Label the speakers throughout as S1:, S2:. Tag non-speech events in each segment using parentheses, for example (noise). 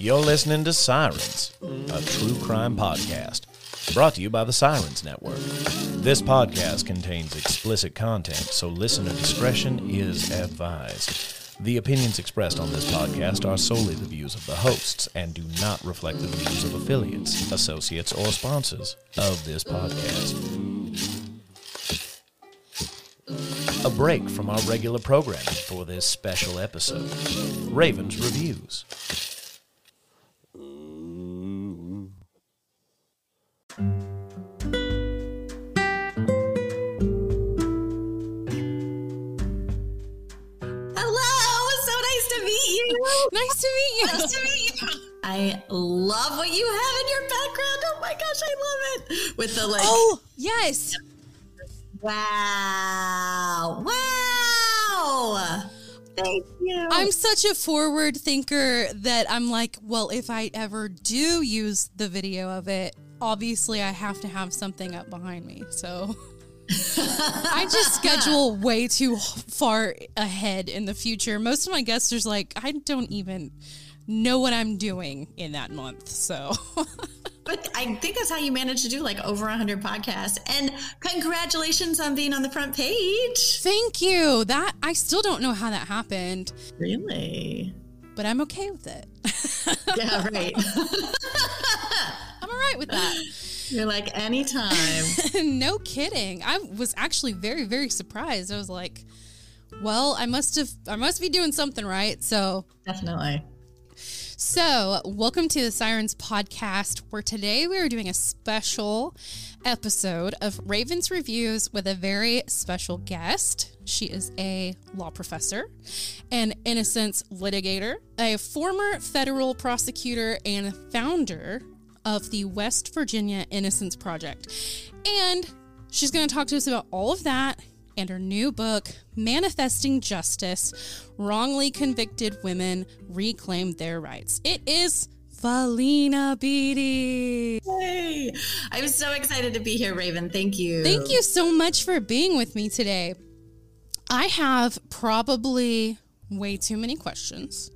S1: You're listening to Sirens, a true crime podcast, brought to you by the Sirens Network. This podcast contains explicit content, so listener discretion is advised. The opinions expressed on this podcast are solely the views of the hosts and do not reflect the views of affiliates, associates, or sponsors of this podcast. A break from our regular programming for this special episode Ravens Reviews.
S2: I love what you have in your background. Oh my gosh, I love it. With the like,
S3: Oh, yes.
S2: wow, wow. Thank you.
S3: I'm such a forward thinker that I'm like, well, if I ever do use the video of it, obviously I have to have something up behind me. So (laughs) I just schedule way too far ahead in the future. Most of my guests are like, I don't even know what I'm doing in that month. So (laughs)
S2: but I think that's how you managed to do like over 100 podcasts. And congratulations on being on the front page.
S3: thank you. That I still don't know how that happened,
S2: Really?
S3: but I'm okay with it. (laughs)
S2: Yeah, right. (laughs)
S3: I'm all right with that.
S2: You're like, anytime.
S3: no kidding. I was actually very, very surprised. I was like, well, I must have, I must be doing something right. So,
S2: Definitely.
S3: So welcome to the Sirens podcast, where today we are doing a special episode of Ravens Reviews with a very special guest. She is a law professor, an innocence litigator, a former federal prosecutor, and founder of the West Virginia Innocence Project. And she's going to talk to us about all of that and her new book, Manifesting Justice Wrongly Convicted Women Reclaim Their Rights. It is Valena Beety.
S2: Yay. I'm so excited to be here, Raven. Thank you.
S3: Thank you so much for being with me today. I have probably way too many questions.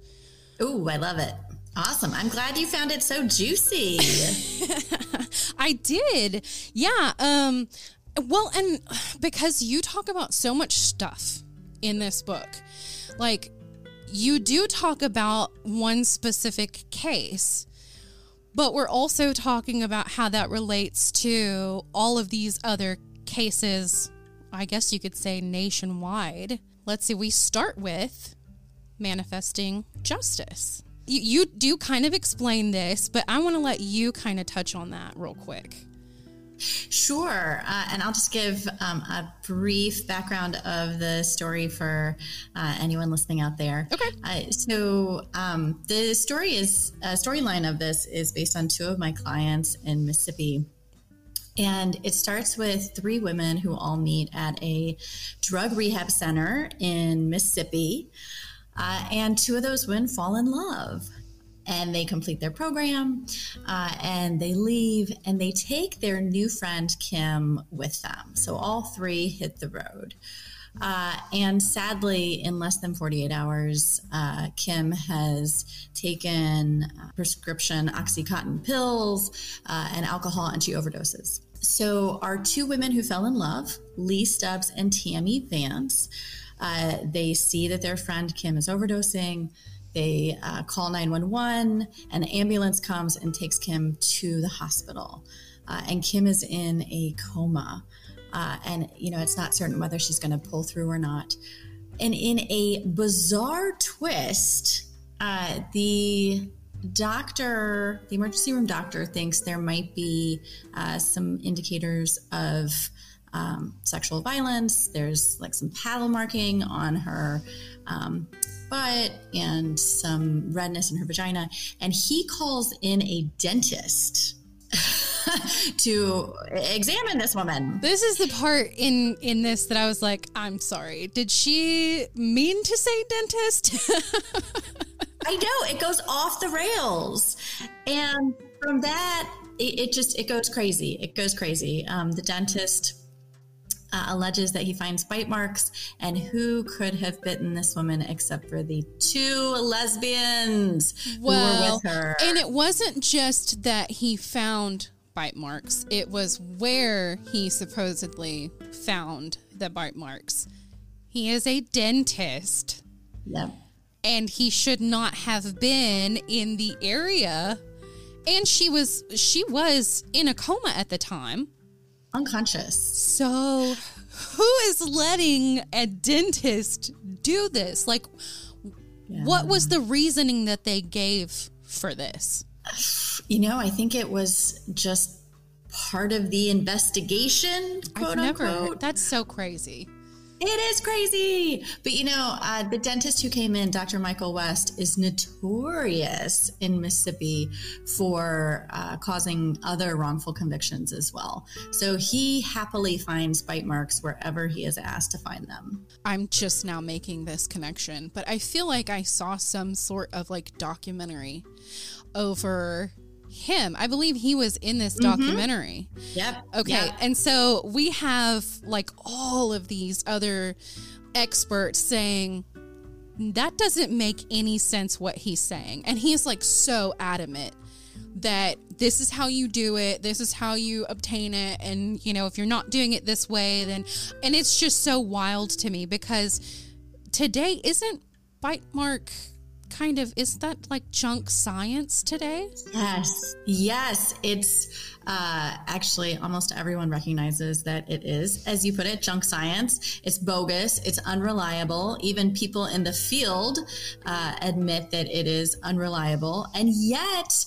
S2: Ooh, I love it. Awesome. I'm glad you found it so juicy. (laughs)
S3: I did. Yeah. Um well and because you talk about so much stuff in this book. Like you do talk about one specific case, but we're also talking about how that relates to all of these other cases, I guess you could say nationwide. Let's see, we start with manifesting justice. You, you do kind of explain this, but I want to let you kind of touch on that real quick.
S2: Sure. Uh, and I'll just give um, a brief background of the story for uh, anyone listening out there.
S3: Okay.
S2: Uh, so um, the story is uh, storyline of this is based on two of my clients in Mississippi. And it starts with three women who all meet at a drug rehab center in Mississippi. Uh, and two of those women fall in love and they complete their program uh, and they leave and they take their new friend Kim with them. So all three hit the road. Uh, and sadly, in less than 48 hours, uh, Kim has taken uh, prescription Oxycontin pills uh, and alcohol, and she overdoses. So, our two women who fell in love, Lee Stubbs and Tammy Vance, uh, they see that their friend Kim is overdosing. They uh, call 911, and an ambulance comes and takes Kim to the hospital. Uh, and Kim is in a coma. Uh, and, you know, it's not certain whether she's going to pull through or not. And in a bizarre twist, uh, the doctor, the emergency room doctor, thinks there might be uh, some indicators of um, sexual violence. There's like some paddle marking on her um, butt and some redness in her vagina. And he calls in a dentist (laughs) to examine this woman.
S3: This is the part in in this that I was like, I'm sorry. Did she mean to say dentist? (laughs)
S2: I know it goes off the rails, and from that, it, it just it goes crazy. It goes crazy. Um, the dentist uh, alleges that he finds bite marks, and who could have bitten this woman except for the two lesbians
S3: well,
S2: who were with her?
S3: And it wasn't just that he found bite marks, it was where he supposedly found the bite marks. He is a dentist.
S2: Yep.
S3: And he should not have been in the area. And she was she was in a coma at the time.
S2: Unconscious.
S3: So who is letting a dentist do this? Like
S2: Yeah.
S3: what was the reasoning that they gave for this?
S2: You know, I think it was just part of the investigation,
S3: I've never
S2: unquote.
S3: that's so crazy.
S2: It is crazy. But you know, uh, the dentist who came in, Dr. Michael West, is notorious in Mississippi for uh, causing other wrongful convictions as well. So he happily finds bite marks wherever he is asked to find them.
S3: I'm just now making this connection, but I feel like I saw some sort of like documentary over him. I believe he was in this mm-hmm. documentary.
S2: Yep.
S3: Okay.
S2: Yep.
S3: And so we have like all of these other experts saying that doesn't make any sense what he's saying. And he's like so adamant that this is how you do it, this is how you obtain it. And, you know, if you're not doing it this way, then, and it's just so wild to me because today isn't bite mark kind of, is that like junk science today?
S2: Yes, yes. It's uh, actually almost everyone recognizes that it is, as you put it, junk science. It's bogus. It's unreliable. Even people in the field uh, admit that it is unreliable, and yet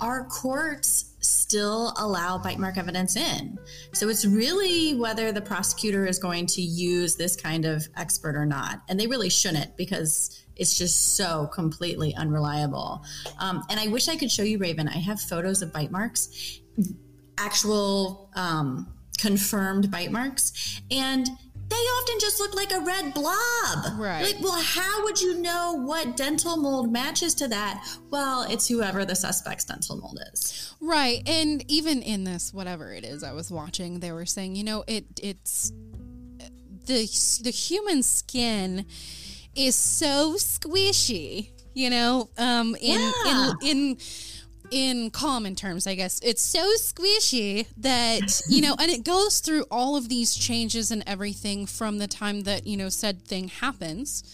S2: our courts still allow bite mark evidence in. So it's really whether the prosecutor is going to use this kind of expert or not, and they really shouldn't because it's just so completely unreliable. Um, and I wish I could show you, Raven. I have photos of bite marks, actual um, confirmed bite marks, and they often just look like a red blob.
S3: Right.
S2: Like, well, how would you know what dental mold matches to that? Well, it's whoever the suspect's dental mold is.
S3: Right. And even in this, whatever it is I was watching, they were saying, you know, it it's the the human skin is so squishy, you know, um in
S2: Yeah.
S3: in in in common terms, I guess it's so squishy that you know, and it goes through all of these changes and everything from the time that you know said thing happens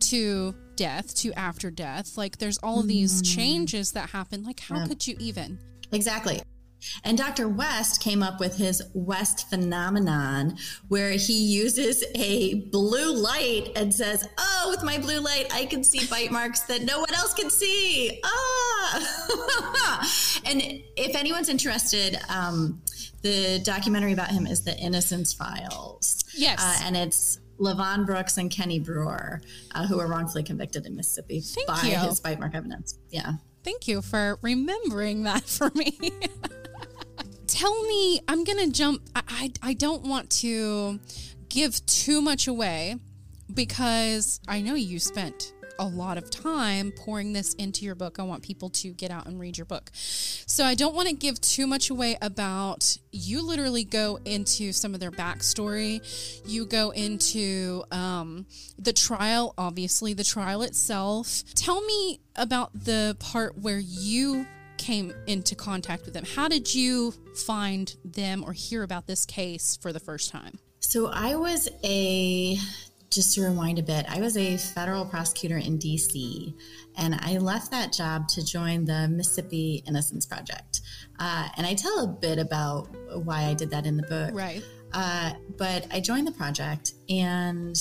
S3: to death to after death. Like there's all these changes that happen. Like how could you even?
S2: Exactly. And Dr. West came up with his West phenomenon, where he uses a blue light and says, Oh, with my blue light, I can see bite marks that no one else can see. Ah! (laughs) and if anyone's interested, um, the documentary about him is The Innocence Files.
S3: Yes.
S2: Uh, and it's Levon Brooks and Kenny Brewer, uh, who were wrongfully convicted in Mississippi
S3: Thank
S2: by
S3: you.
S2: his bite mark evidence. Yeah.
S3: Thank you for remembering that for me. (laughs) Tell me, I'm gonna jump. I, I I don't want to give too much away because I know you spent a lot of time pouring this into your book. I want people to get out and read your book. So I don't want to give too much away about you literally go into some of their backstory. You go into um, the trial, obviously, the trial itself. Tell me about the part where you came into contact with them. How did you find them or hear about this case for the first time?
S2: So I was a, just to rewind a bit, I was a federal prosecutor in DC, and I left that job to join the Mississippi Innocence Project. Uh, and I tell a bit about why I did that in the book.
S3: Right.
S2: Uh, but I joined the project, and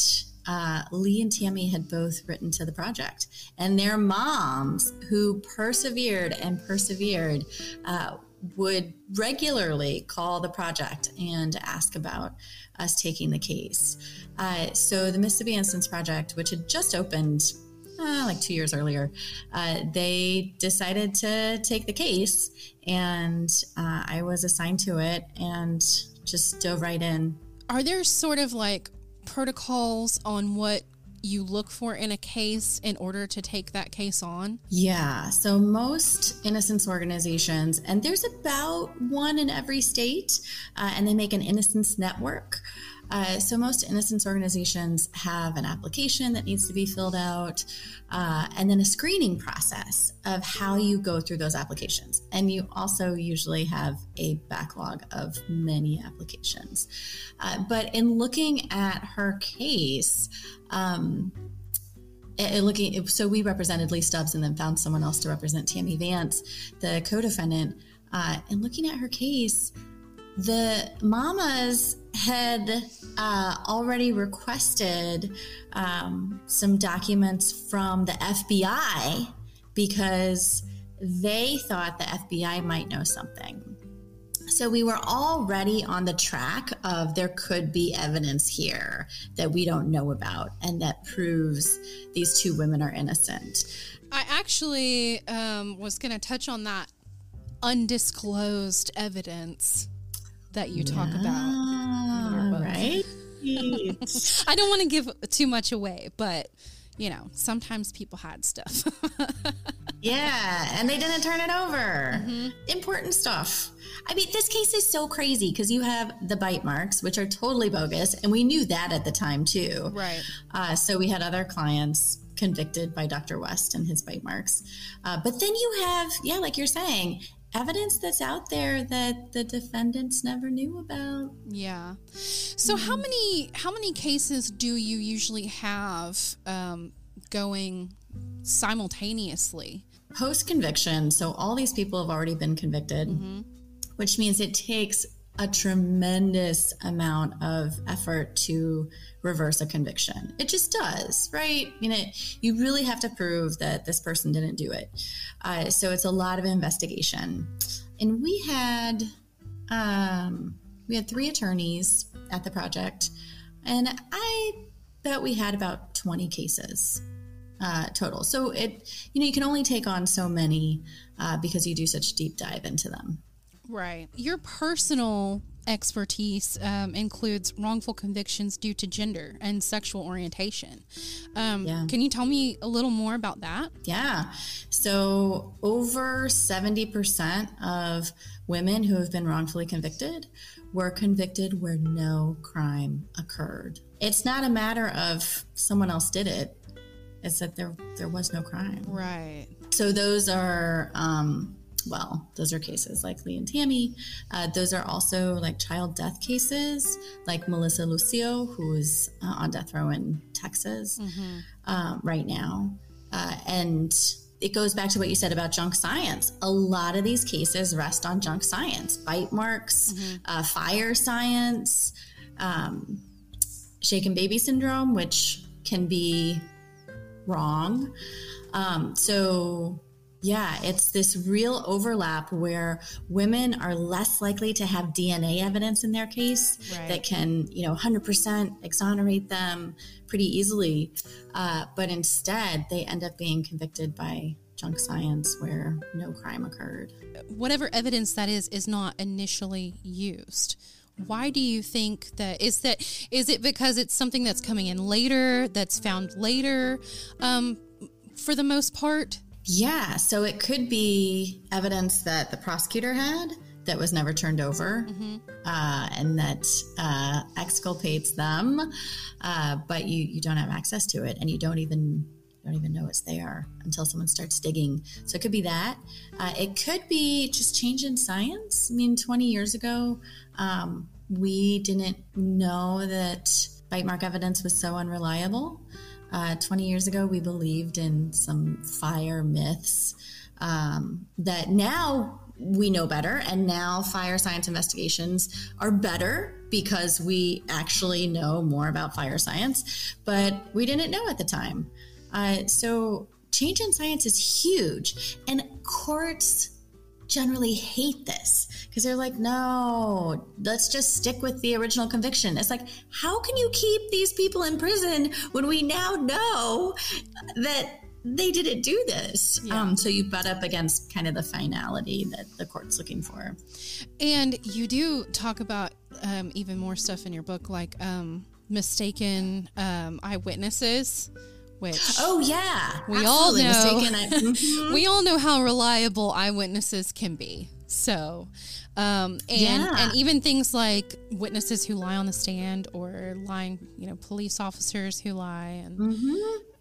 S2: uh, Lee and Tammy had both written to the project, and their moms, who persevered and persevered, uh, would regularly call the project and ask about us taking the case. Uh, so the Mississippi Innocence Project, which had just opened uh, like two years earlier, uh, they decided to take the case, and uh, I was assigned to it and just dove right in.
S3: Are there sort of like protocols on what you look for in a case in order to take that case on?
S2: Yeah, so most innocence organizations, and there's about one in every state, uh, and they make an innocence network. Uh, so most innocence organizations have an application that needs to be filled out, uh, and then a screening process of how you go through those applications. And you also usually have a backlog of many applications. Uh, but in looking at her case, um, and looking so we represented lee stubbs and then found someone else to represent tammy vance the co-defendant uh, and looking at her case the mamas had uh, already requested um, some documents from the fbi because they thought the fbi might know something so we were already on the track of there could be evidence here that we don't know about and that proves these two women are innocent.
S3: I actually um, was going to touch on that undisclosed evidence that you talk
S2: yeah,
S3: about.
S2: Right? (laughs)
S3: I don't want to give too much away, but you know, sometimes people had stuff. (laughs)
S2: yeah, and they didn't turn it over. Mm-hmm. Important stuff. I mean, this case is so crazy because you have the bite marks, which are totally bogus, and we knew that at the time too.
S3: Right.
S2: Uh, so we had other clients convicted by Dr. West and his bite marks. Uh, but then you have, yeah, like you're saying, evidence that's out there that the defendants never knew about.
S3: Yeah. So mm-hmm. how many how many cases do you usually have um, going simultaneously?
S2: Post conviction, so all these people have already been convicted. Mm-hmm which means it takes a tremendous amount of effort to reverse a conviction. It just does, right? You know, you really have to prove that this person didn't do it. Uh, so it's a lot of investigation. And we had um, we had three attorneys at the project, and I bet we had about twenty cases. Uh, total. So it, you know, you can only take on so many uh, because you do such deep dive into them.
S3: Right. Your personal expertise um, includes wrongful convictions due to gender and sexual orientation. Um, yeah. Can you tell me a little more about that?
S2: Yeah. So, over 70% of women who have been wrongfully convicted were convicted where no crime occurred. It's not a matter of someone else did it, it's that there, there was no crime.
S3: Right.
S2: So, those are. Um, well, those are cases like Lee and Tammy. Uh, those are also like child death cases, like Melissa Lucio, who is uh, on death row in Texas mm-hmm. uh, right now. Uh, and it goes back to what you said about junk science. A lot of these cases rest on junk science, bite marks, mm-hmm. Uh, fire science, um, shaken baby syndrome, which can be wrong. Um, so yeah, it's this real overlap where women are less likely to have DNA evidence in their case right. that can, you know, 100% exonerate them pretty easily. Uh, but instead, they end up being convicted by junk science where no crime occurred.
S3: Whatever evidence that is, is not initially used why do you think that is that is it because it's something that's coming in later that's found later um, for the most part
S2: yeah, so it could be evidence that the prosecutor had that was never turned over mm-hmm. uh, and that uh, exculpates them, uh, but you, you don't have access to it and you don't even don't even know it's there until someone starts digging. So it could be that. Uh, it could be just change in science. I mean, 20 years ago, um, we didn't know that bite mark evidence was so unreliable. Uh, 20 years ago, we believed in some fire myths um, that now we know better. And now fire science investigations are better because we actually know more about fire science, but we didn't know at the time. Uh, so change in science is huge. And courts generally hate this because they're like, no, let's just stick with the original conviction. It's like, how can you keep these people in prison when we now know that they didn't do this? Yeah. Um, so you butt up against kind of the finality that the court's looking for.
S3: And you do talk about um, even more stuff in your book, like um, mistaken um, eyewitnesses which
S2: oh yeah
S3: we all know (laughs) mm-hmm. we all know how reliable eyewitnesses can be So, um, and
S2: Yeah.
S3: and even things like witnesses who lie on the stand or lying, you know, police officers who lie and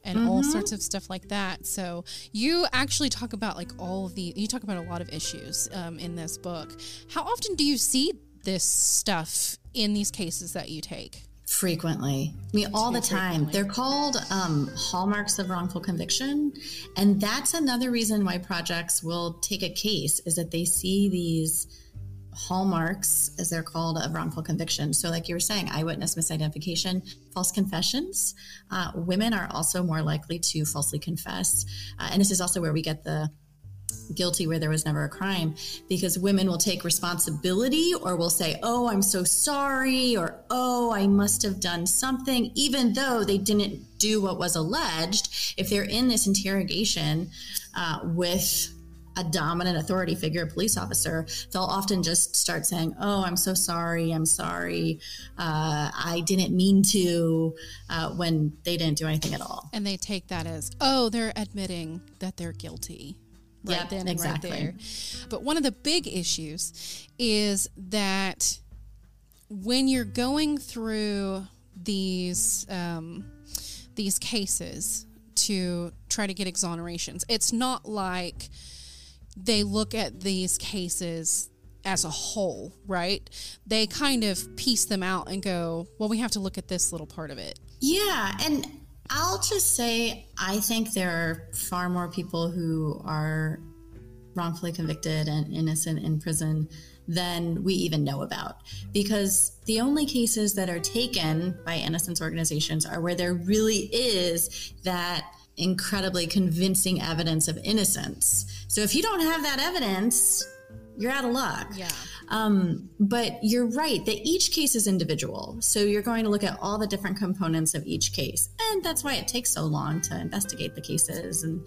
S3: and all sorts of stuff like that. So you actually talk about like all of the you talk about a lot of issues um, in this book. How often do you see this stuff in these cases that you take?
S2: Frequently. I mean, all the time. They're called um, hallmarks of wrongful conviction. And that's another reason why projects will take a case is that they see these hallmarks, as they're called, of wrongful conviction. So, like you were saying, eyewitness misidentification, false confessions. Uh, women are also more likely to falsely confess. Uh, and this is also where we get the guilty where there was never a crime because women will take responsibility or will say, Oh, I'm so sorry, or Oh, I must have done something, even though they didn't do what was alleged. If they're in this interrogation uh, with a dominant authority figure, a police officer, they'll often just start saying, Oh, I'm so sorry, I'm sorry, uh, I didn't mean to, uh, when they didn't do anything at all.
S3: And they take that as, oh, they're admitting that they're guilty. Right
S2: Yep,
S3: then and
S2: exactly.
S3: right there. But one of the big issues is that when you're going through these um, these cases to try to get exonerations, it's not like they look at these cases as a whole, right? They kind of piece them out and go, well, we have to look at this little part of it.
S2: Yeah, and I'll just say I think there are far more people who are wrongfully convicted and innocent in prison than we even know about because the only cases that are taken by innocence organizations are where there really is that incredibly convincing evidence of innocence. So if you don't have that evidence, you're out of luck.
S3: Yeah.
S2: Um, but you're right that each case is individual. So you're going to look at all the different components of each case. And that's why it takes so long to investigate the cases and,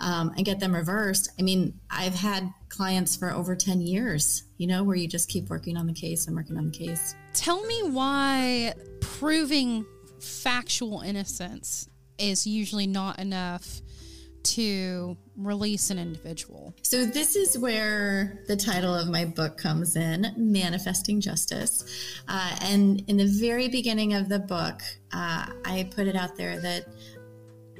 S2: um, and get them reversed. I mean, I've had clients for over 10 years, you know, where you just keep working on the case and working on the case.
S3: Tell me why proving factual innocence is usually not enough to release an individual.
S2: So, this is where the title of my book comes in Manifesting Justice. Uh, and in the very beginning of the book, uh, I put it out there that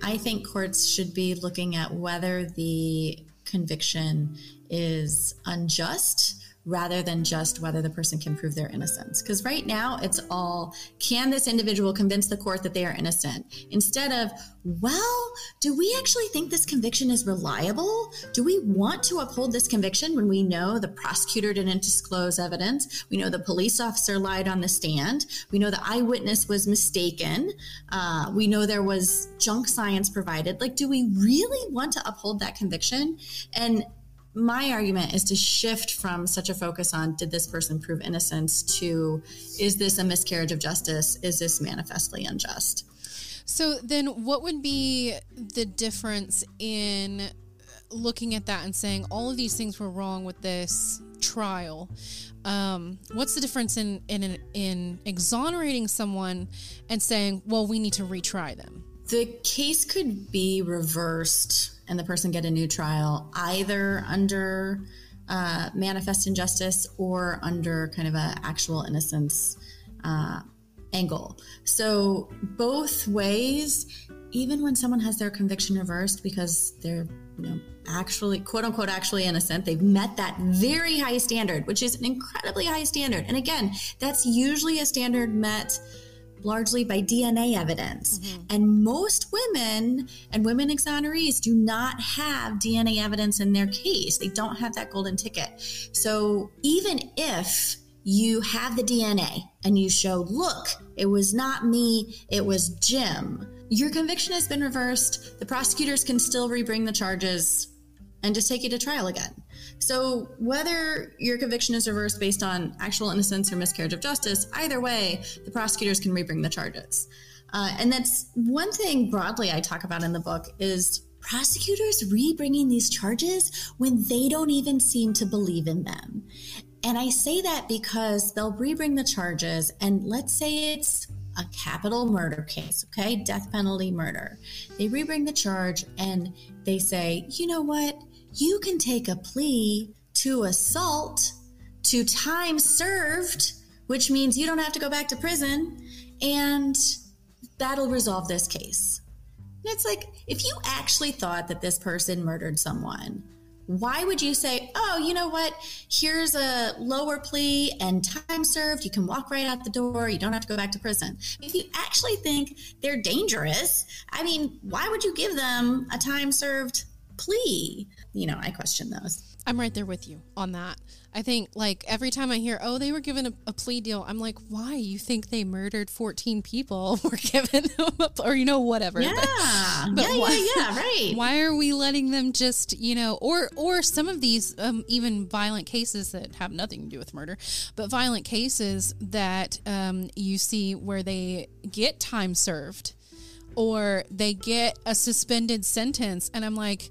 S2: I think courts should be looking at whether the conviction is unjust rather than just whether the person can prove their innocence. Because right now it's all can this individual convince the court that they are innocent? Instead of, well, do we actually think this conviction is reliable? Do we want to uphold this conviction when we know the prosecutor didn't disclose evidence? We know the police officer lied on the stand. We know the eyewitness was mistaken. Uh, we know there was junk science provided. Like, do we really want to uphold that conviction? And my argument is to shift from such a focus on did this person prove innocence to is this a miscarriage of justice? Is this manifestly unjust?
S3: So then what would be the difference in looking at that and saying all of these things were wrong with this trial? Um, what's the difference in, in in exonerating someone and saying, well, we need to retry them?
S2: The case could be reversed and the person get a new trial either under uh, manifest injustice or under kind of a actual innocence uh, angle. So both ways, even when someone has their conviction reversed because they're you know actually quote unquote actually innocent, they've met that very high standard, which is an incredibly high standard. And again, that's usually a standard met largely by DNA evidence. Mm-hmm. And most women and women exonerees do not have DNA evidence in their case. They don't have that golden ticket. So even if you have the DNA and you show, look, it was not me, it was Jim, your conviction has been reversed. The prosecutors can still rebring the charges and just take you to trial again. So, whether your conviction is reversed based on actual innocence or miscarriage of justice, either way, the prosecutors can rebring the charges. Uh, and that's one thing broadly I talk about in the book is prosecutors rebringing these charges when they don't even seem to believe in them. And I say that because they'll rebring the charges, and let's say it's a capital murder case, okay? Death penalty murder. They rebring the charge and they say, you know what? You can take a plea to assault to time served, which means you don't have to go back to prison, and that'll resolve this case. And it's like, if you actually thought that this person murdered someone, why would you say, oh, you know what? Here's a lower plea and time served. You can walk right out the door. You don't have to go back to prison. If you actually think they're dangerous, I mean, why would you give them a time served plea? You know, I question those.
S3: I'm right there with you on that. I think like every time I hear, oh, they were given a, a plea deal, I'm like, why? You think they murdered 14 people? (laughs) We're giving them a, or you know, whatever.
S2: Yeah,
S3: but, but
S2: yeah, (laughs)
S3: why,
S2: yeah, yeah, right.
S3: Why are we letting them just, you know, or or some of these um, even violent cases that have nothing to do with murder, but violent cases that um, you see where they get time served or they get a suspended sentence, and I'm like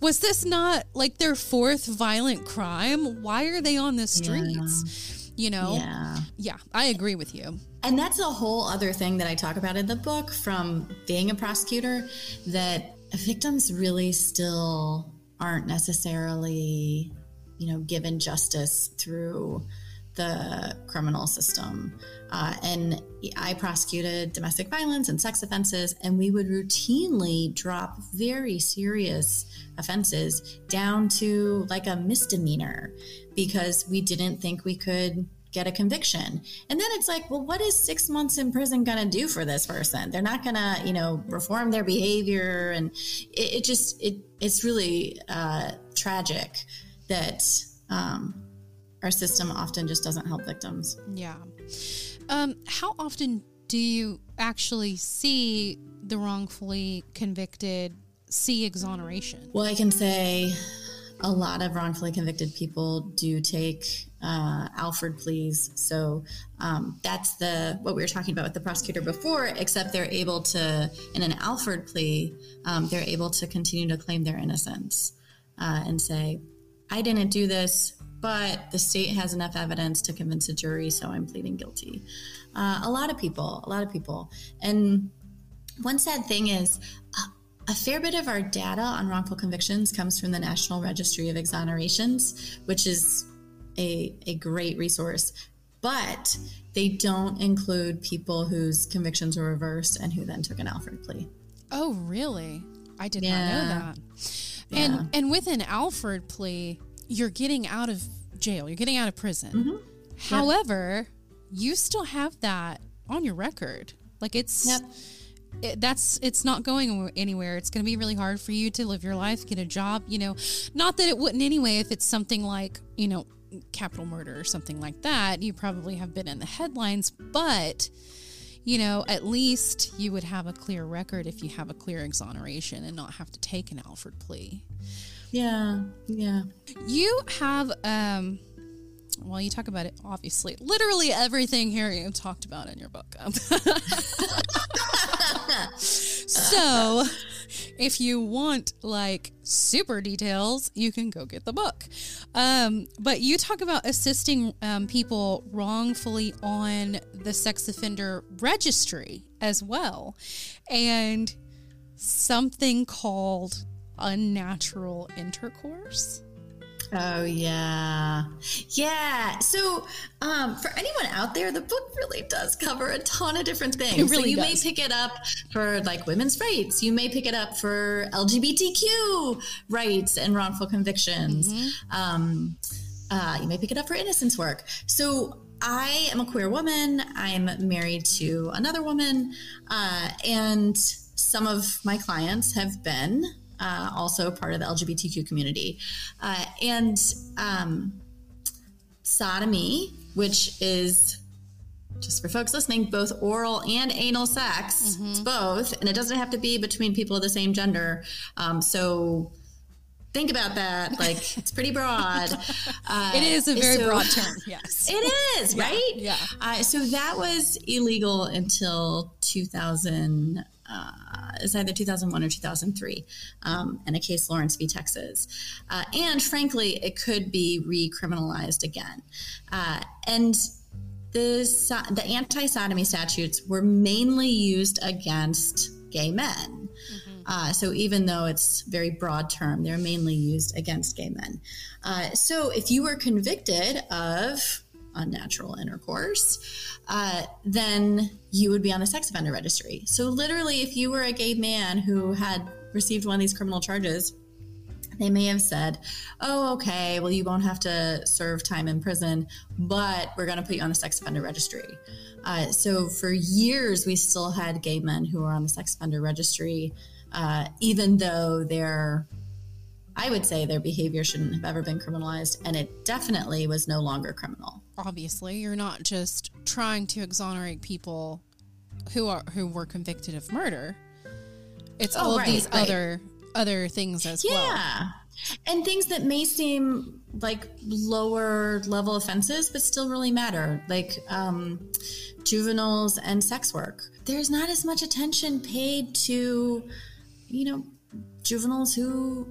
S3: was this not like their fourth violent crime? Why are they on the streets? Yeah. You know?
S2: Yeah.
S3: Yeah, I agree with you.
S2: And that's a whole other thing that I talk about in the book from being a prosecutor that victims really still aren't necessarily, you know, given justice through the criminal system. Uh, and I prosecuted domestic violence and sex offenses, and we would routinely drop very serious offenses down to like a misdemeanor because we didn't think we could get a conviction. And then it's like, well, what is six months in prison going to do for this person? They're not going to, you know, reform their behavior. And it, it just, it, it's really uh, tragic that um, our system often just doesn't help victims.
S3: Yeah. Um, how often do you actually see the wrongfully convicted see exoneration?
S2: Well, I can say a lot of wrongfully convicted people do take uh, Alford pleas. So um, that's the what we were talking about with the prosecutor before. Except they're able to, in an Alford plea, um, they're able to continue to claim their innocence uh, and say, "I didn't do this but the state has enough evidence to convince a jury, so I'm pleading guilty. Uh, a lot of people, a lot of people. And one sad thing is, uh, a fair bit of our data on wrongful convictions comes from the National Registry of Exonerations, which is a, a great resource, but they don't include people whose convictions were reversed and who then took an Alford plea.
S3: Oh, really? I did yeah. not know that. Yeah. And and with an Alford plea, you're getting out of jail, you're getting out of prison. Mm-hmm. However, yep. you still have that on your record. Like it's yep. It, that's it's not going anywhere. It's going to be really hard for you to live your life, get a job, you know. Not that it wouldn't anyway if it's something like, you know, capital murder or something like that. You probably have been in the headlines, but you know, at least you would have a clear record if you have a clear exoneration and not have to take an Alford plea.
S2: Yeah, yeah.
S3: You have um well, you talk about it obviously. Literally everything here you talked about in your book. (laughs) so, if you want like super details, you can go get the book. Um, but you talk about assisting um, people wrongfully on the sex offender registry as well, and something called unnatural intercourse.
S2: Oh yeah. Yeah. So um, for anyone out there, the book really does cover a ton of different things. It really so you does. may pick it up for like women's rights. You may pick it up for LGBTQ rights and wrongful convictions. Mm-hmm. Um, uh, you may pick it up for innocence work. So I am a queer woman. I'm married to another woman, uh, and some of my clients have been uh, also part of the LGBTQ community. Uh, and um, sodomy, which is just for folks listening, both oral and anal sex. Mm-hmm. It's both, and it doesn't have to be between people of the same gender. Um, so think about that. Like (laughs) it's pretty broad.
S3: Uh, it is a very so, broad term. Yes, (laughs)
S2: it is.
S3: Yeah,
S2: right?
S3: Yeah.
S2: Uh, so that was illegal until 2000 uh, it's either 2001 or 2003 um, in a case Lawrence v. Texas. Uh, and frankly, it could be recriminalized again. Uh, and the, the anti sodomy statutes were mainly used against gay men. Mm-hmm. Uh, so even though it's very broad term, they're mainly used against gay men. Uh, so if you were convicted of unnatural intercourse, uh, then you would be on the sex offender registry. So literally, if you were a gay man who had received one of these criminal charges, they may have said, oh, okay, well, you won't have to serve time in prison, but we're going to put you on the sex offender registry. Uh, so for years, we still had gay men who were on the sex offender registry, uh, even though their, I would say their behavior shouldn't have ever been criminalized, and it definitely was no longer criminal.
S3: Obviously, you're not just trying to exonerate people who are who were convicted of murder. It's
S2: Oh,
S3: all of
S2: right,
S3: these
S2: right.
S3: other other things as well.
S2: Yeah. And things that may seem like lower level offenses, but still really matter, like um, juveniles and sex work. There's not as much attention paid to, you know, juveniles who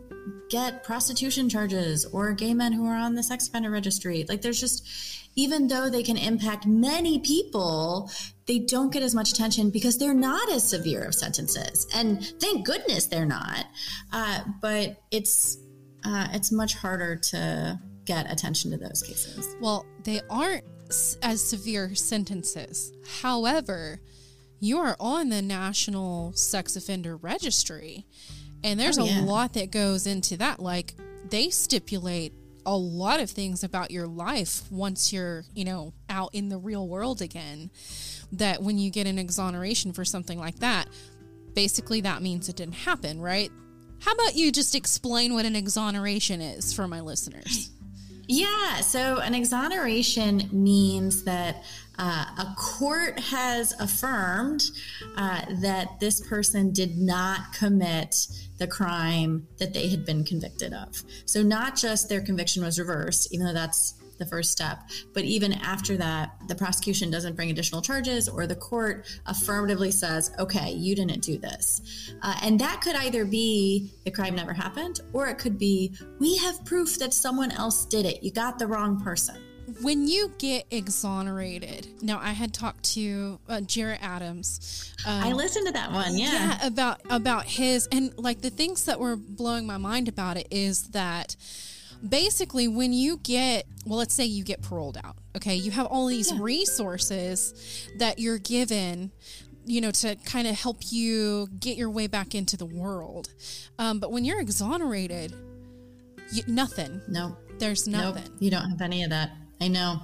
S2: get prostitution charges or gay men who are on the sex offender registry. Like, there's just, even though they can impact many people, they don't get as much attention because they're not as severe of sentences. And thank goodness they're not. Uh, but it's uh, it's much harder to get attention to those cases.
S3: Well, they aren't as severe sentences. However, you are on the National Sex Offender Registry, and there's
S2: Oh,
S3: a
S2: yeah.
S3: lot that goes into that. Like, they stipulate a lot of things about your life once you're, you know, out in the real world again. That when you get an exoneration for something like that, basically that means it didn't happen, right? How about you just explain what an exoneration is for my listeners? (laughs)
S2: Yeah, so an exoneration means that uh, a court has affirmed uh, that this person did not commit the crime that they had been convicted of. So, not just their conviction was reversed, even though that's the first step, but even after that, the prosecution doesn't bring additional charges or the court affirmatively says, okay, you didn't do this. Uh, and that could either be the crime never happened or it could be, we have proof that someone else did it. You got the wrong person.
S3: When you get exonerated now i had talked to uh, jarrett adams um,
S2: I listened to that one. Yeah.
S3: yeah about about his and like the things that were blowing my mind about it is that basically when you get well let's say you get paroled out okay you have all these resources that you're given you know to kind of help you get your way back into the world um, but when you're exonerated you, nothing
S2: No,
S3: there's nothing
S2: Nope, you don't have any of that. I know,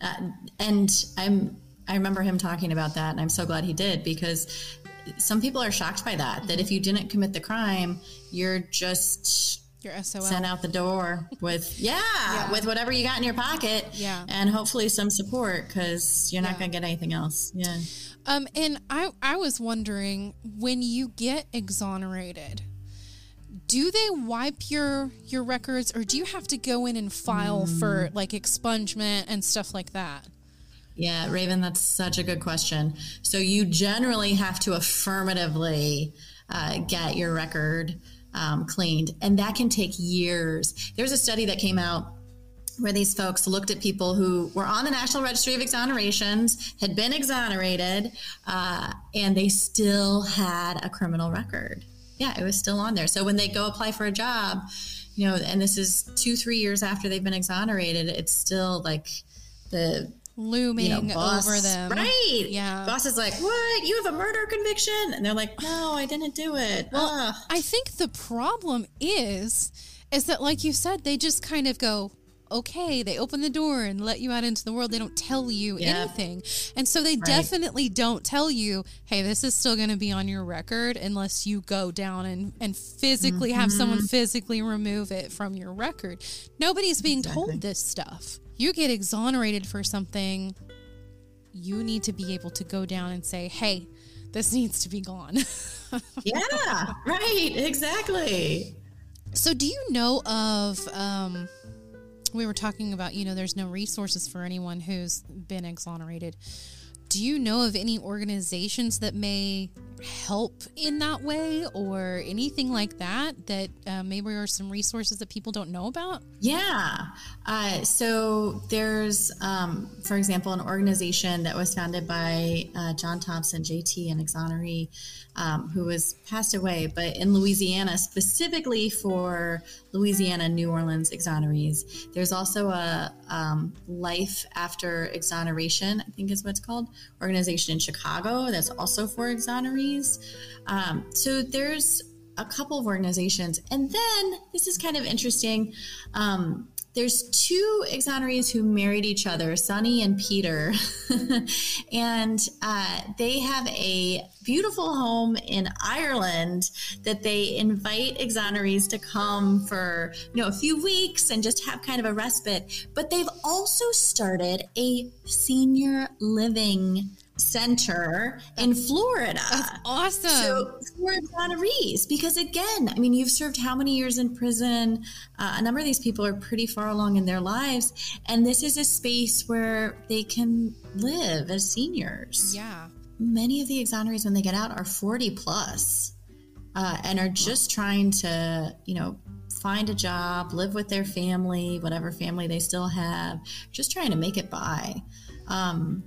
S2: uh, and I'm. I remember him talking about that, and I'm so glad he did because some people are shocked by that. That if you didn't commit the crime, you're just
S3: your SOL.
S2: sent out the door with yeah, with whatever you got in your pocket,
S3: Yeah.
S2: and hopefully some support because you're not
S3: Yeah.
S2: going to get anything else. Yeah.
S3: Um, and I, I was wondering when you get exonerated, do they wipe your your records, or do you have to go in and file for like expungement and stuff like that?
S2: Yeah, Raven, that's such a good question. So you generally have to affirmatively uh, get your record um, cleaned, and that can take years. There's a study that came out where these folks looked at people who were on the National Registry of Exonerations, had been exonerated, uh, and they still had a criminal record. Yeah, it was still on there. So when they go apply for a job, you know, and this is two, three years after they've been exonerated, it's still like the
S3: Looming
S2: you know, boss,
S3: over them,
S2: Right.
S3: Yeah.
S2: Boss is like, what? You have a murder conviction? And they're like, no, I didn't do it.
S3: Well,
S2: Ugh.
S3: I think the problem is, is that like you said, they just kind of go, okay, they open the door and let you out into the world. They don't tell you
S2: Yeah.
S3: anything. And so they definitely don't tell you, hey, this is still going to be on your record unless you go down and, and physically have someone
S2: Mm-hmm.
S3: physically remove it from your record. Nobody's being told this stuff. You get exonerated for something, you need to be able to go down and say, hey, this needs to be gone. (laughs)
S2: yeah, right. Exactly.
S3: So, do you know of? Um, we were talking about, you know, there's no resources for anyone who's been exonerated. Do you know of any organizations that may help in that way or anything like that that uh, maybe are some resources that people don't know about
S2: yeah uh, so there's um, for example an organization that was founded by uh, john thompson jt and exoneree um, who has passed away but in louisiana specifically for louisiana new orleans exonerees there's also a um, life after exoneration i think is what it's called organization in chicago that's also for exonerees um, so there's a couple of organizations. And then this is kind of interesting. Um, there's two exonerees who married each other, Sunny and Peter, (laughs) and uh, they have a beautiful home in Ireland that they invite exonerees to come for you know a few weeks and just have kind of a respite. But they've also started a senior living center in Florida.
S3: That's awesome.
S2: So for exonerees, because again, I mean, you've served how many years in prison? Uh, a number of these people are pretty far along in their lives, and this is a space where they can live as seniors.
S3: Yeah.
S2: Many of the exonerees, when they get out, are 40 plus, uh, and are just trying to, you know, find a job, live with their family, whatever family they still have, just trying to make it by. Um,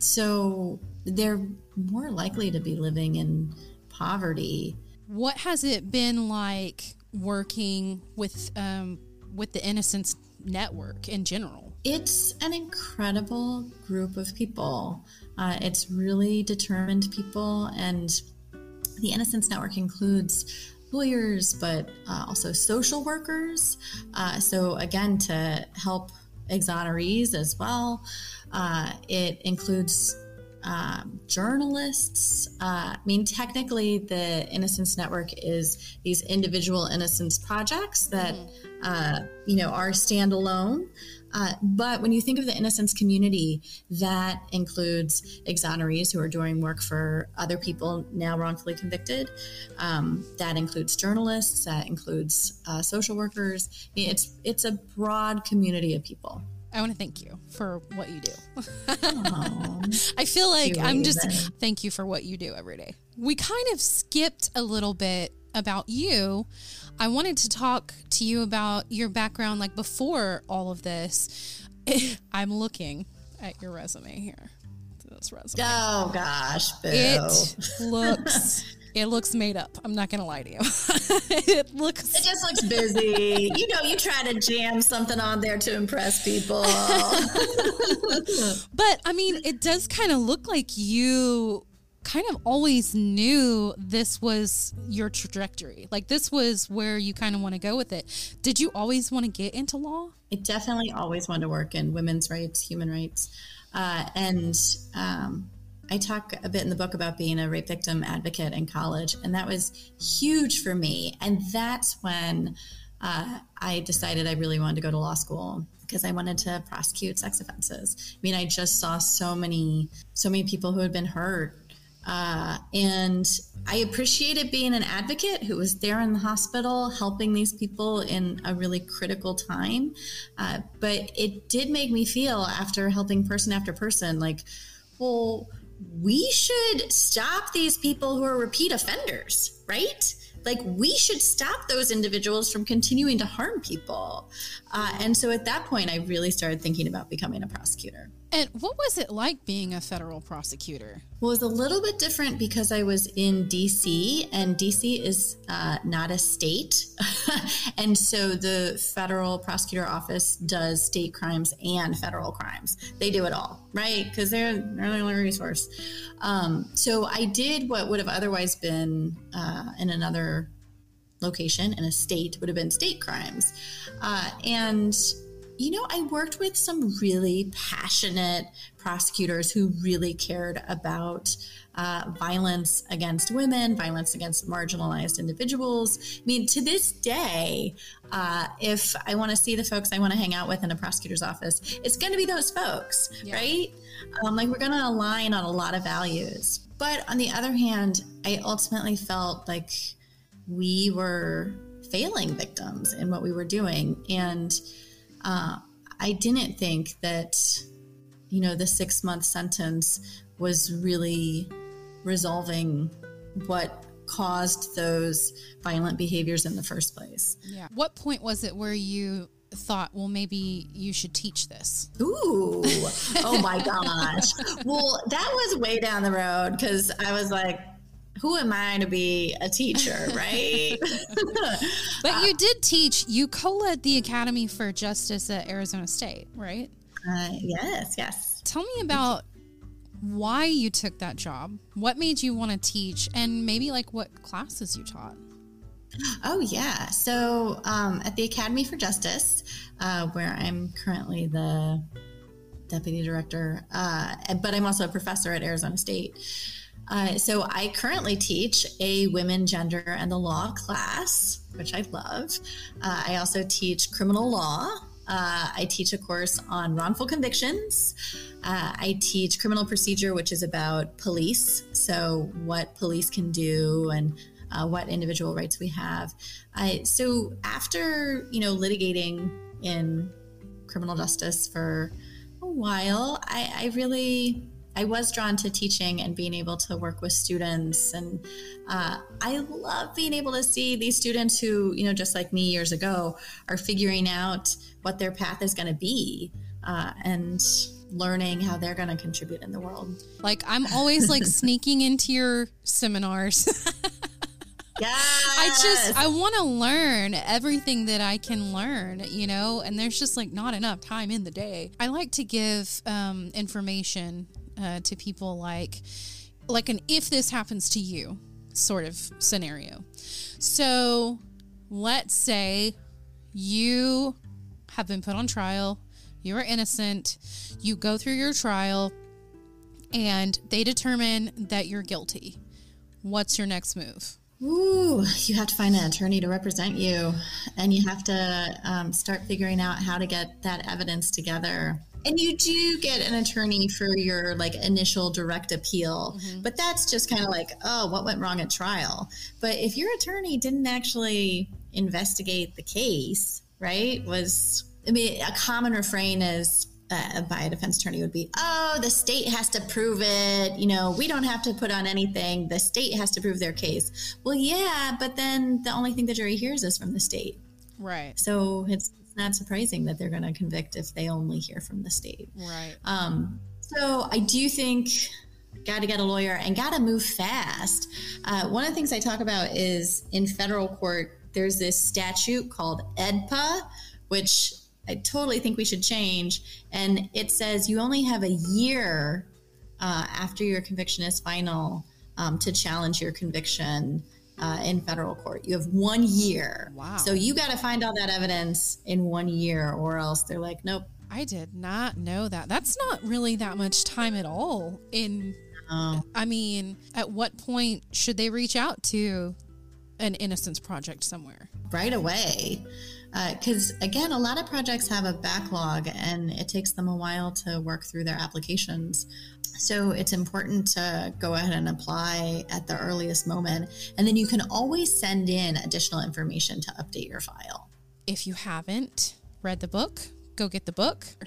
S2: so they're more likely to be living in poverty.
S3: What has it been like working with um, with the Innocence Network in general?
S2: It's an incredible group of people. Uh, it's really determined people, and the Innocence Network includes lawyers, but uh, also social workers. Uh, so, again, to help exonerees as well. Uh, it includes um, journalists. Uh, I mean, technically, the Innocence Network is these individual innocence projects that, mm-hmm. uh, you know, are standalone. Uh, but when you think of the innocence community, that includes exonerees who are doing work for other people now wrongfully convicted. Um, that includes journalists. That includes uh, social workers. It's it's a broad community of people.
S3: I want to thank you for what you do. (laughs) I feel like I'm just thank you for what you do every day. We kind of skipped a little bit about you. I wanted to talk to you about your background like before all of this. (laughs) I'm looking at your resume here.
S2: This resume. Oh gosh,
S3: Boo. it (laughs) looks it looks made up. I'm not going to lie to you. (laughs) it looks.
S2: It just looks busy. you know, you try to jam something on there to impress people.
S3: but I mean, it does kind of look like you kind of always knew this was your trajectory. Like this was where you kind of want to go with it. Did you always want to get into law?
S2: I definitely always wanted to work in women's rights, human rights. Uh, and um, I talk a bit in the book about being a rape victim advocate in college, and that was huge for me. And that's when uh, I decided I really wanted to go to law school because I wanted to prosecute sex offenses. I mean, I just saw so many, so many people who had been hurt. Uh, and I appreciated being an advocate who was there in the hospital helping these people in a really critical time. Uh, but it did make me feel, after helping person after person, like, well, we should stop these people who are repeat offenders, right? Like, we should stop those individuals from continuing to harm people. Uh, and so at that point, I really started thinking about becoming a prosecutor.
S3: And what was it like being a federal prosecutor?
S2: Well, it was a little bit different because I was in DC, and DC is uh, not a state. (laughs) and so the federal prosecutor office does state crimes and federal crimes. They do it all, right? Because they're, they're the only resource. Um, so I did what would have otherwise been uh, in another location in a state, would have been state crimes. Uh, and you know, I worked with some really passionate prosecutors who really cared about uh, violence against women, violence against marginalized individuals. I mean, to this day, uh, if I want to see the folks I want to hang out with in a prosecutor's office, it's going to be those folks, yeah. right? Um, like, we're going to align on a lot of values. But on the other hand, I ultimately felt like we were failing victims in what we were doing. And uh, I didn't think that, you know, the six month sentence was really resolving what caused those violent behaviors in the first place.
S3: Yeah. What point was it where you thought, well, maybe you should teach this?
S2: Ooh, (laughs) oh my gosh. Well, that was way down the road because I was like, who am I to be a teacher, (laughs) right? (laughs)
S3: but you did teach, you co led the Academy for Justice at Arizona State, right?
S2: Uh, yes, yes.
S3: Tell me about why you took that job, what made you want to teach, and maybe like what classes you taught.
S2: Oh, yeah. So um, at the Academy for Justice, uh, where I'm currently the deputy director, uh, but I'm also a professor at Arizona State. Uh, so I currently teach a women, gender, and the law class, which I love. Uh, I also teach criminal law. Uh, I teach a course on wrongful convictions. Uh, I teach criminal procedure, which is about police. So, what police can do and uh, what individual rights we have. so, after you know litigating in criminal justice for a while, I, I really I was drawn to teaching and being able to work with students. And uh, I love being able to see these students who, you know, just like me years ago, are figuring out what their path is going to be uh, and learning how they're going to contribute in the world.
S3: Like, I'm always like (laughs) sneaking into your seminars. (laughs)
S2: Yes.
S3: I just I want to learn everything that I can learn, you know, and there's just like not enough time in the day. I like to give um, information uh, to people like like an if this happens to you sort of scenario. So let's say you have been put on trial, you are innocent, you go through your trial, and they determine that you're guilty. What's your next move?
S2: Ooh, you have to find an attorney to represent you, and you have to um, start figuring out how to get that evidence together. And you do get an attorney for your like initial direct appeal, mm-hmm. but that's just kind of like, oh, what went wrong at trial? But if your attorney didn't actually investigate the case, right? Was I mean, a common refrain is uh, by a defense attorney would be, oh, the state has to prove it. You know, we don't have to put on anything. The state has to prove their case. Well, yeah, but then the only thing the jury hears is from the state.
S3: Right.
S2: So it's not surprising that they're going to convict if they only hear from the state.
S3: Right.
S2: Um, so I do think got to get a lawyer and got to move fast. Uh, one of the things I talk about is in federal court, there's this statute called AEDPA, which I totally think we should change. And it says you only have a year uh, after your conviction is final um, to challenge your conviction uh, in federal court. You have one year.
S3: Wow.
S2: So you got to find all that evidence in one year, or else they're like, nope.
S3: I did not know that. That's not really that much time at all. In, I mean, at what point should they reach out to an innocence project somewhere?
S2: Right away. Because uh, again, a lot of projects have a backlog and it takes them a while to work through their applications. So it's important to go ahead and apply at the earliest moment. And then you can always send in additional information to update your file.
S3: If you haven't read the book, go get the book. (laughs) (laughs)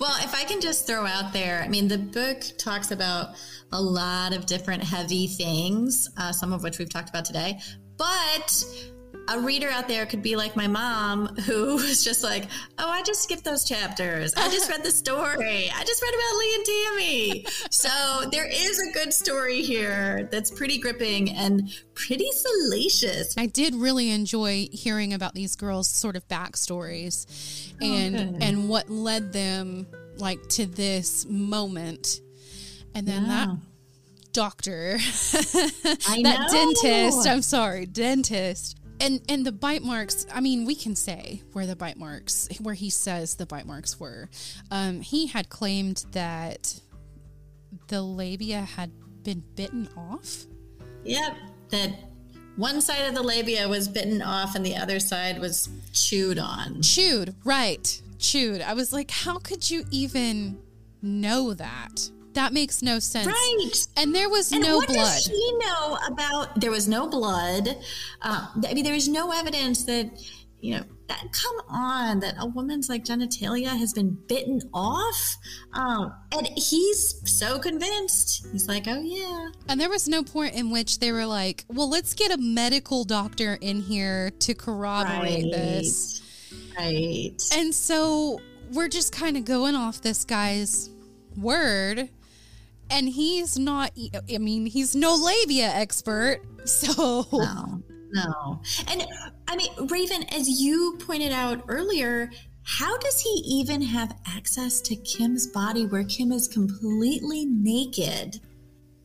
S2: well, if I can just throw out there, I mean, the book talks about a lot of different heavy things, uh, some of which we've talked about today. But a reader out there could be like my mom, who (laughs) was just like, "Oh, I just skipped those chapters. I just read the (laughs) story. I just read about Leigh and Tami." so there is a good story here that's pretty gripping and pretty salacious.
S3: I did really enjoy hearing about these girls' sort of backstories oh, and okay. and what led them like to this moment, and then yeah. that doctor, (laughs) that
S2: know.
S3: dentist. I'm sorry, dentist and and the bite marks i mean we can say where the bite marks where he says the bite marks were. Um, he had claimed that the labia had been bitten off.
S2: Yep that one side of the labia was bitten off and the other side was chewed on.
S3: Chewed right chewed. I was like how could you even know that that makes no sense.
S2: Right.
S3: And there was
S2: and
S3: no
S2: what
S3: blood.
S2: Does he know about there was no blood. Uh, I mean, there was no evidence that you know that come on, that a woman's like genitalia has been bitten off. Um, and he's so convinced. He's like, oh yeah.
S3: And there was no point in which they were like, well, let's get a medical doctor in here to corroborate
S2: Right.
S3: this.
S2: Right.
S3: And so we're just kind of going off this guy's word. And he's not, I mean, he's no labia expert. So,
S2: No, no. And I mean, Raven, as you pointed out earlier, how does he even have access to Kim's body where Kim is completely naked?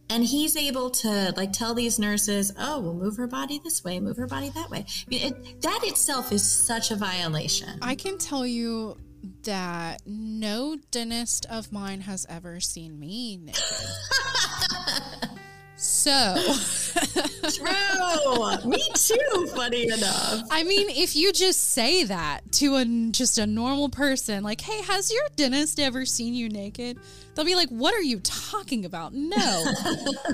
S2: And he's able to like tell these nurses, "Oh, we'll move her body this way, move her body that way." I mean, it, that itself is such a violation.
S3: I can tell you that no dentist of mine has ever seen me naked. so,
S2: True. Me too. Funny enough.
S3: I mean, if you just say that to a just a normal person, like, "Hey, has your dentist ever seen you naked?" They'll be like, "What are you talking about?" No.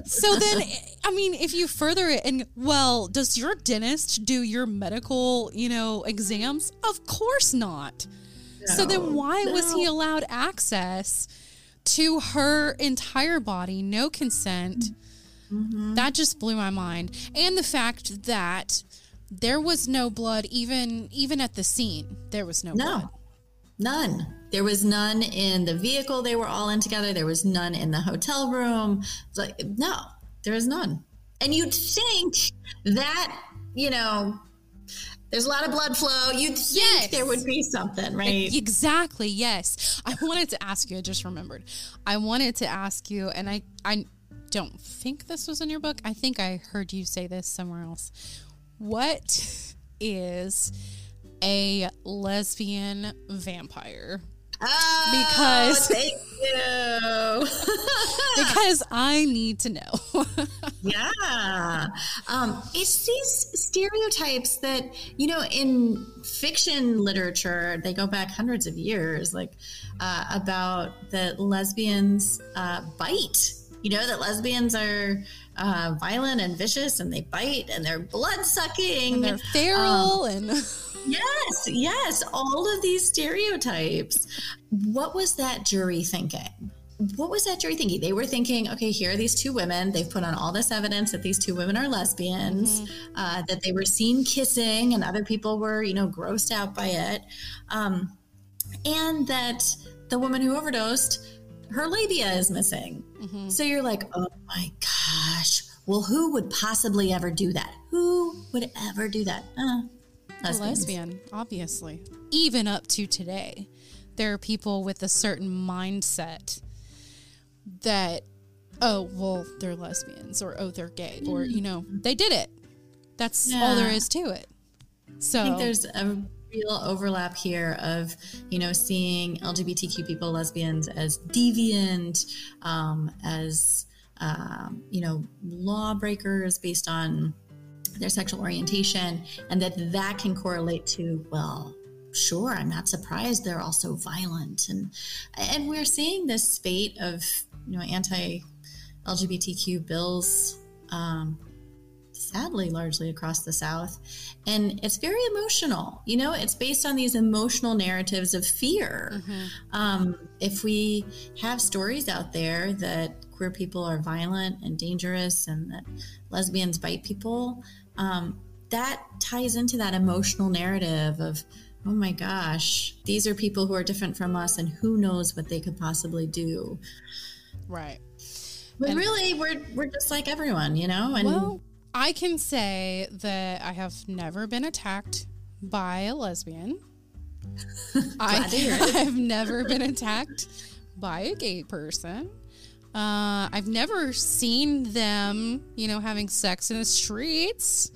S3: so then, I mean, if you further it and well, does your dentist do your medical, you know, exams? Of course not. So then, why was he allowed access to her entire body, no consent? Mm-hmm. That just blew my mind, and the fact that there was no blood, even even at the scene, there was no, blood.
S2: None. There was none in the vehicle they were all in together. There was none in the hotel room. Like, no, there was none. And you'd think that, you know, there's a lot of blood flow. You'd think
S3: Yes.
S2: there would be something, right?
S3: Exactly. Yes. I wanted to ask you. I just remembered. I wanted to ask you, and I I don't think this was in your book. I think I heard you say this somewhere else. What is a lesbian vampire?
S2: Oh,
S3: Because-
S2: thank you. (laughs)
S3: Because I need to know. (laughs)
S2: Yeah. Um, it's these stereotypes that, you know, in fiction literature, they go back hundreds of years, like uh, about that lesbians uh, bite. You know, that lesbians are uh, violent and vicious and they bite and they're blood sucking.
S3: and they're feral and (laughs)
S2: Yes, yes, all of these stereotypes. What was that jury thinking? What was that jury thinking? They were thinking, okay, here are these two women. They've put on all this evidence that these two women are lesbians, uh, that they were seen kissing, and other people were, you know, grossed out by it, um, and that the woman who overdosed, her labia is missing. So you're like, oh my gosh. Well, who would possibly ever do that? Who would ever do that? Uh, lesbians.
S3: lesbian, obviously. Even up to today, there are people with a certain mindset that, oh, well, they're lesbians or oh, they're gay or, you know, they did it. That's all there is to it. So
S2: I think there's a real overlap here of, you know, seeing LGBTQ people, lesbians as deviant, um, as, um, you know, lawbreakers based on their sexual orientation, and that that can correlate to, well, sure, I'm not surprised they're also violent, and and we're seeing this spate of, you know, anti LGBTQ bills. Um, sadly largely across the south. And it's very emotional. You know it's based on these emotional narratives of fear. Um, if we have stories out there that queer people are violent and dangerous and that lesbians bite people um, that ties into that emotional narrative of oh my gosh these are people who are different from us and who knows what they could possibly do
S3: right.
S2: but
S3: And-
S2: really we're, we're just like everyone you know and
S3: Well, I can say that I have never been attacked by a lesbian. (laughs) I
S2: Glad to hear it. (laughs)
S3: have never been attacked by a gay person. Uh, I've never seen them, you know, having sex in the streets.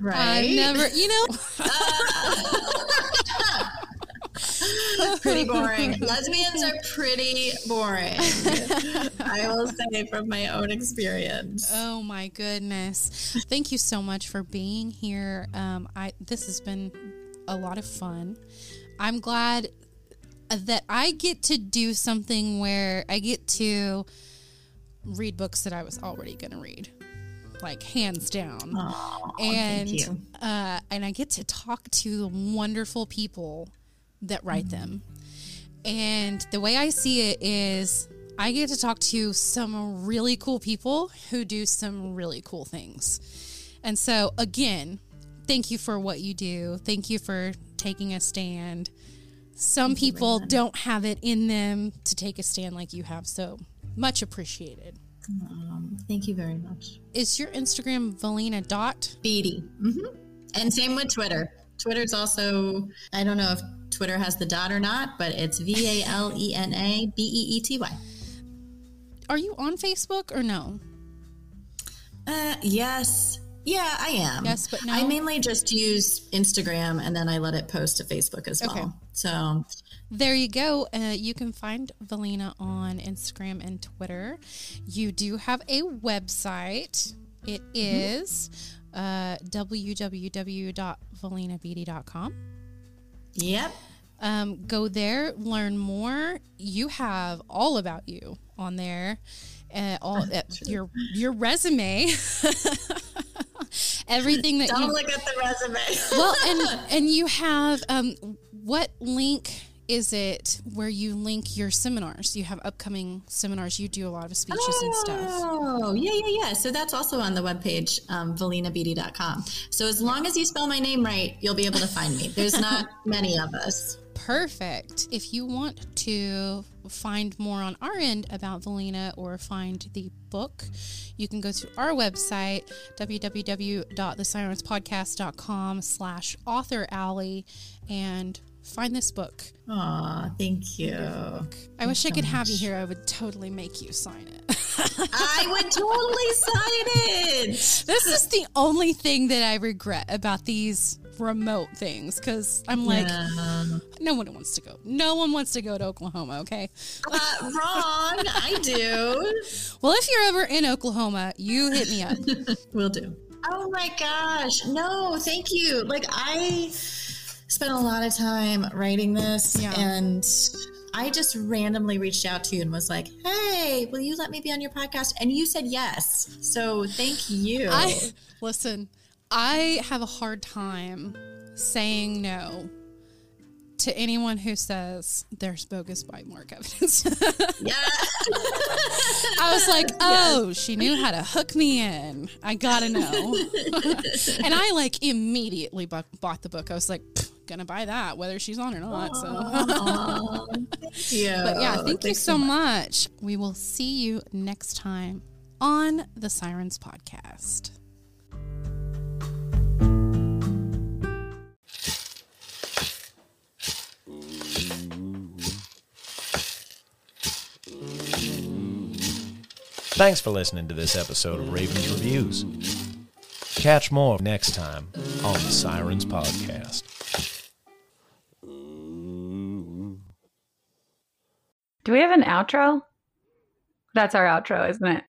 S2: right
S3: I've never, you know, That's
S2: pretty boring. Lesbians are pretty boring. I will say from my own experience.
S3: Oh my goodness! Thank you so much for being here. Um, I this has been a lot of fun. I'm glad that I get to do something where I get to read books that I was already going to read. like hands down.
S2: Aw,
S3: and
S2: thank
S3: uh, and I get to talk to the wonderful people that write them. And the way I see it is, I get to talk to some really cool people who do some really cool things. And so, again, thank you for what you do. Thank you for taking a stand. Some people don't have it in them to take a stand like you have. So, much appreciated.
S2: Um, thank you very much.
S3: Is your Instagram Valena Dot?
S2: Beety. hmm And same with Twitter. Twitter's also, I don't know if Twitter has the dot or not, but it's V A L E N A B E E T Y.
S3: Are you on Facebook or no?
S2: Uh, yes. Yeah, I am.
S3: Yes, but no?
S2: I mainly just use Instagram and then I let it post to Facebook as
S3: Okay.
S2: well. So,
S3: There you go. Uh, you can find Valena on Instagram and Twitter. You do have a website. It is uh, www.valenabeety.com.
S2: yep.
S3: Um, go there, learn more. You have all about you on there. Uh, all (laughs) uh, your your resume, (laughs) everything that
S2: Don't
S3: you
S2: look at the resume.
S3: well and (laughs) and you have um what link is it where you link your seminars you have upcoming seminars you do a lot of speeches and stuff
S2: Oh, yeah, yeah, yeah. So that's also on the webpage, um, valenabeety.com. So as long as you spell my name right, you'll be able to find me. There's not (laughs) many of us.
S3: perfect if you want to find more on our end about valena or find the book you can go to our website www.thesirenspodcast.com slash author alley and find this book
S2: Aw, thank you.
S3: i wish i could have you here i would totally make you sign it (laughs)
S2: I would totally sign it.
S3: This is the only thing that I regret about these remote things because I'm like,
S2: Yeah.
S3: no one wants to go. No one wants to go to Oklahoma, okay?
S2: Uh, wrong. I do.
S3: Well, if you're ever in Oklahoma, you hit me up. (laughs)
S2: Will do. Oh my gosh. No, thank you. Like, I spent a lot of time writing this
S3: Yeah.
S2: and I just randomly reached out to you and was like, hey, will you let me be on your podcast? And you said yes. So thank you.
S3: I listen, I have a hard time saying no to anyone who says there's bogus bite mark evidence.
S2: yeah. (laughs)
S3: I was like, oh, she knew how to hook me in. I gotta know. (laughs) (laughs) and I like immediately bu- bought the book. I was like, "Pfft, gonna buy that, whether she's on or not. So, (laughs)
S2: thank you.
S3: but yeah, oh, thank you
S2: Thanks
S3: so much. We will see you next time on the Sirens Podcast.
S1: Thanks for listening to this episode of Ravens Reviews. Catch more next time on the Sirens Podcast.
S4: Do we have an outro? That's our outro, isn't it?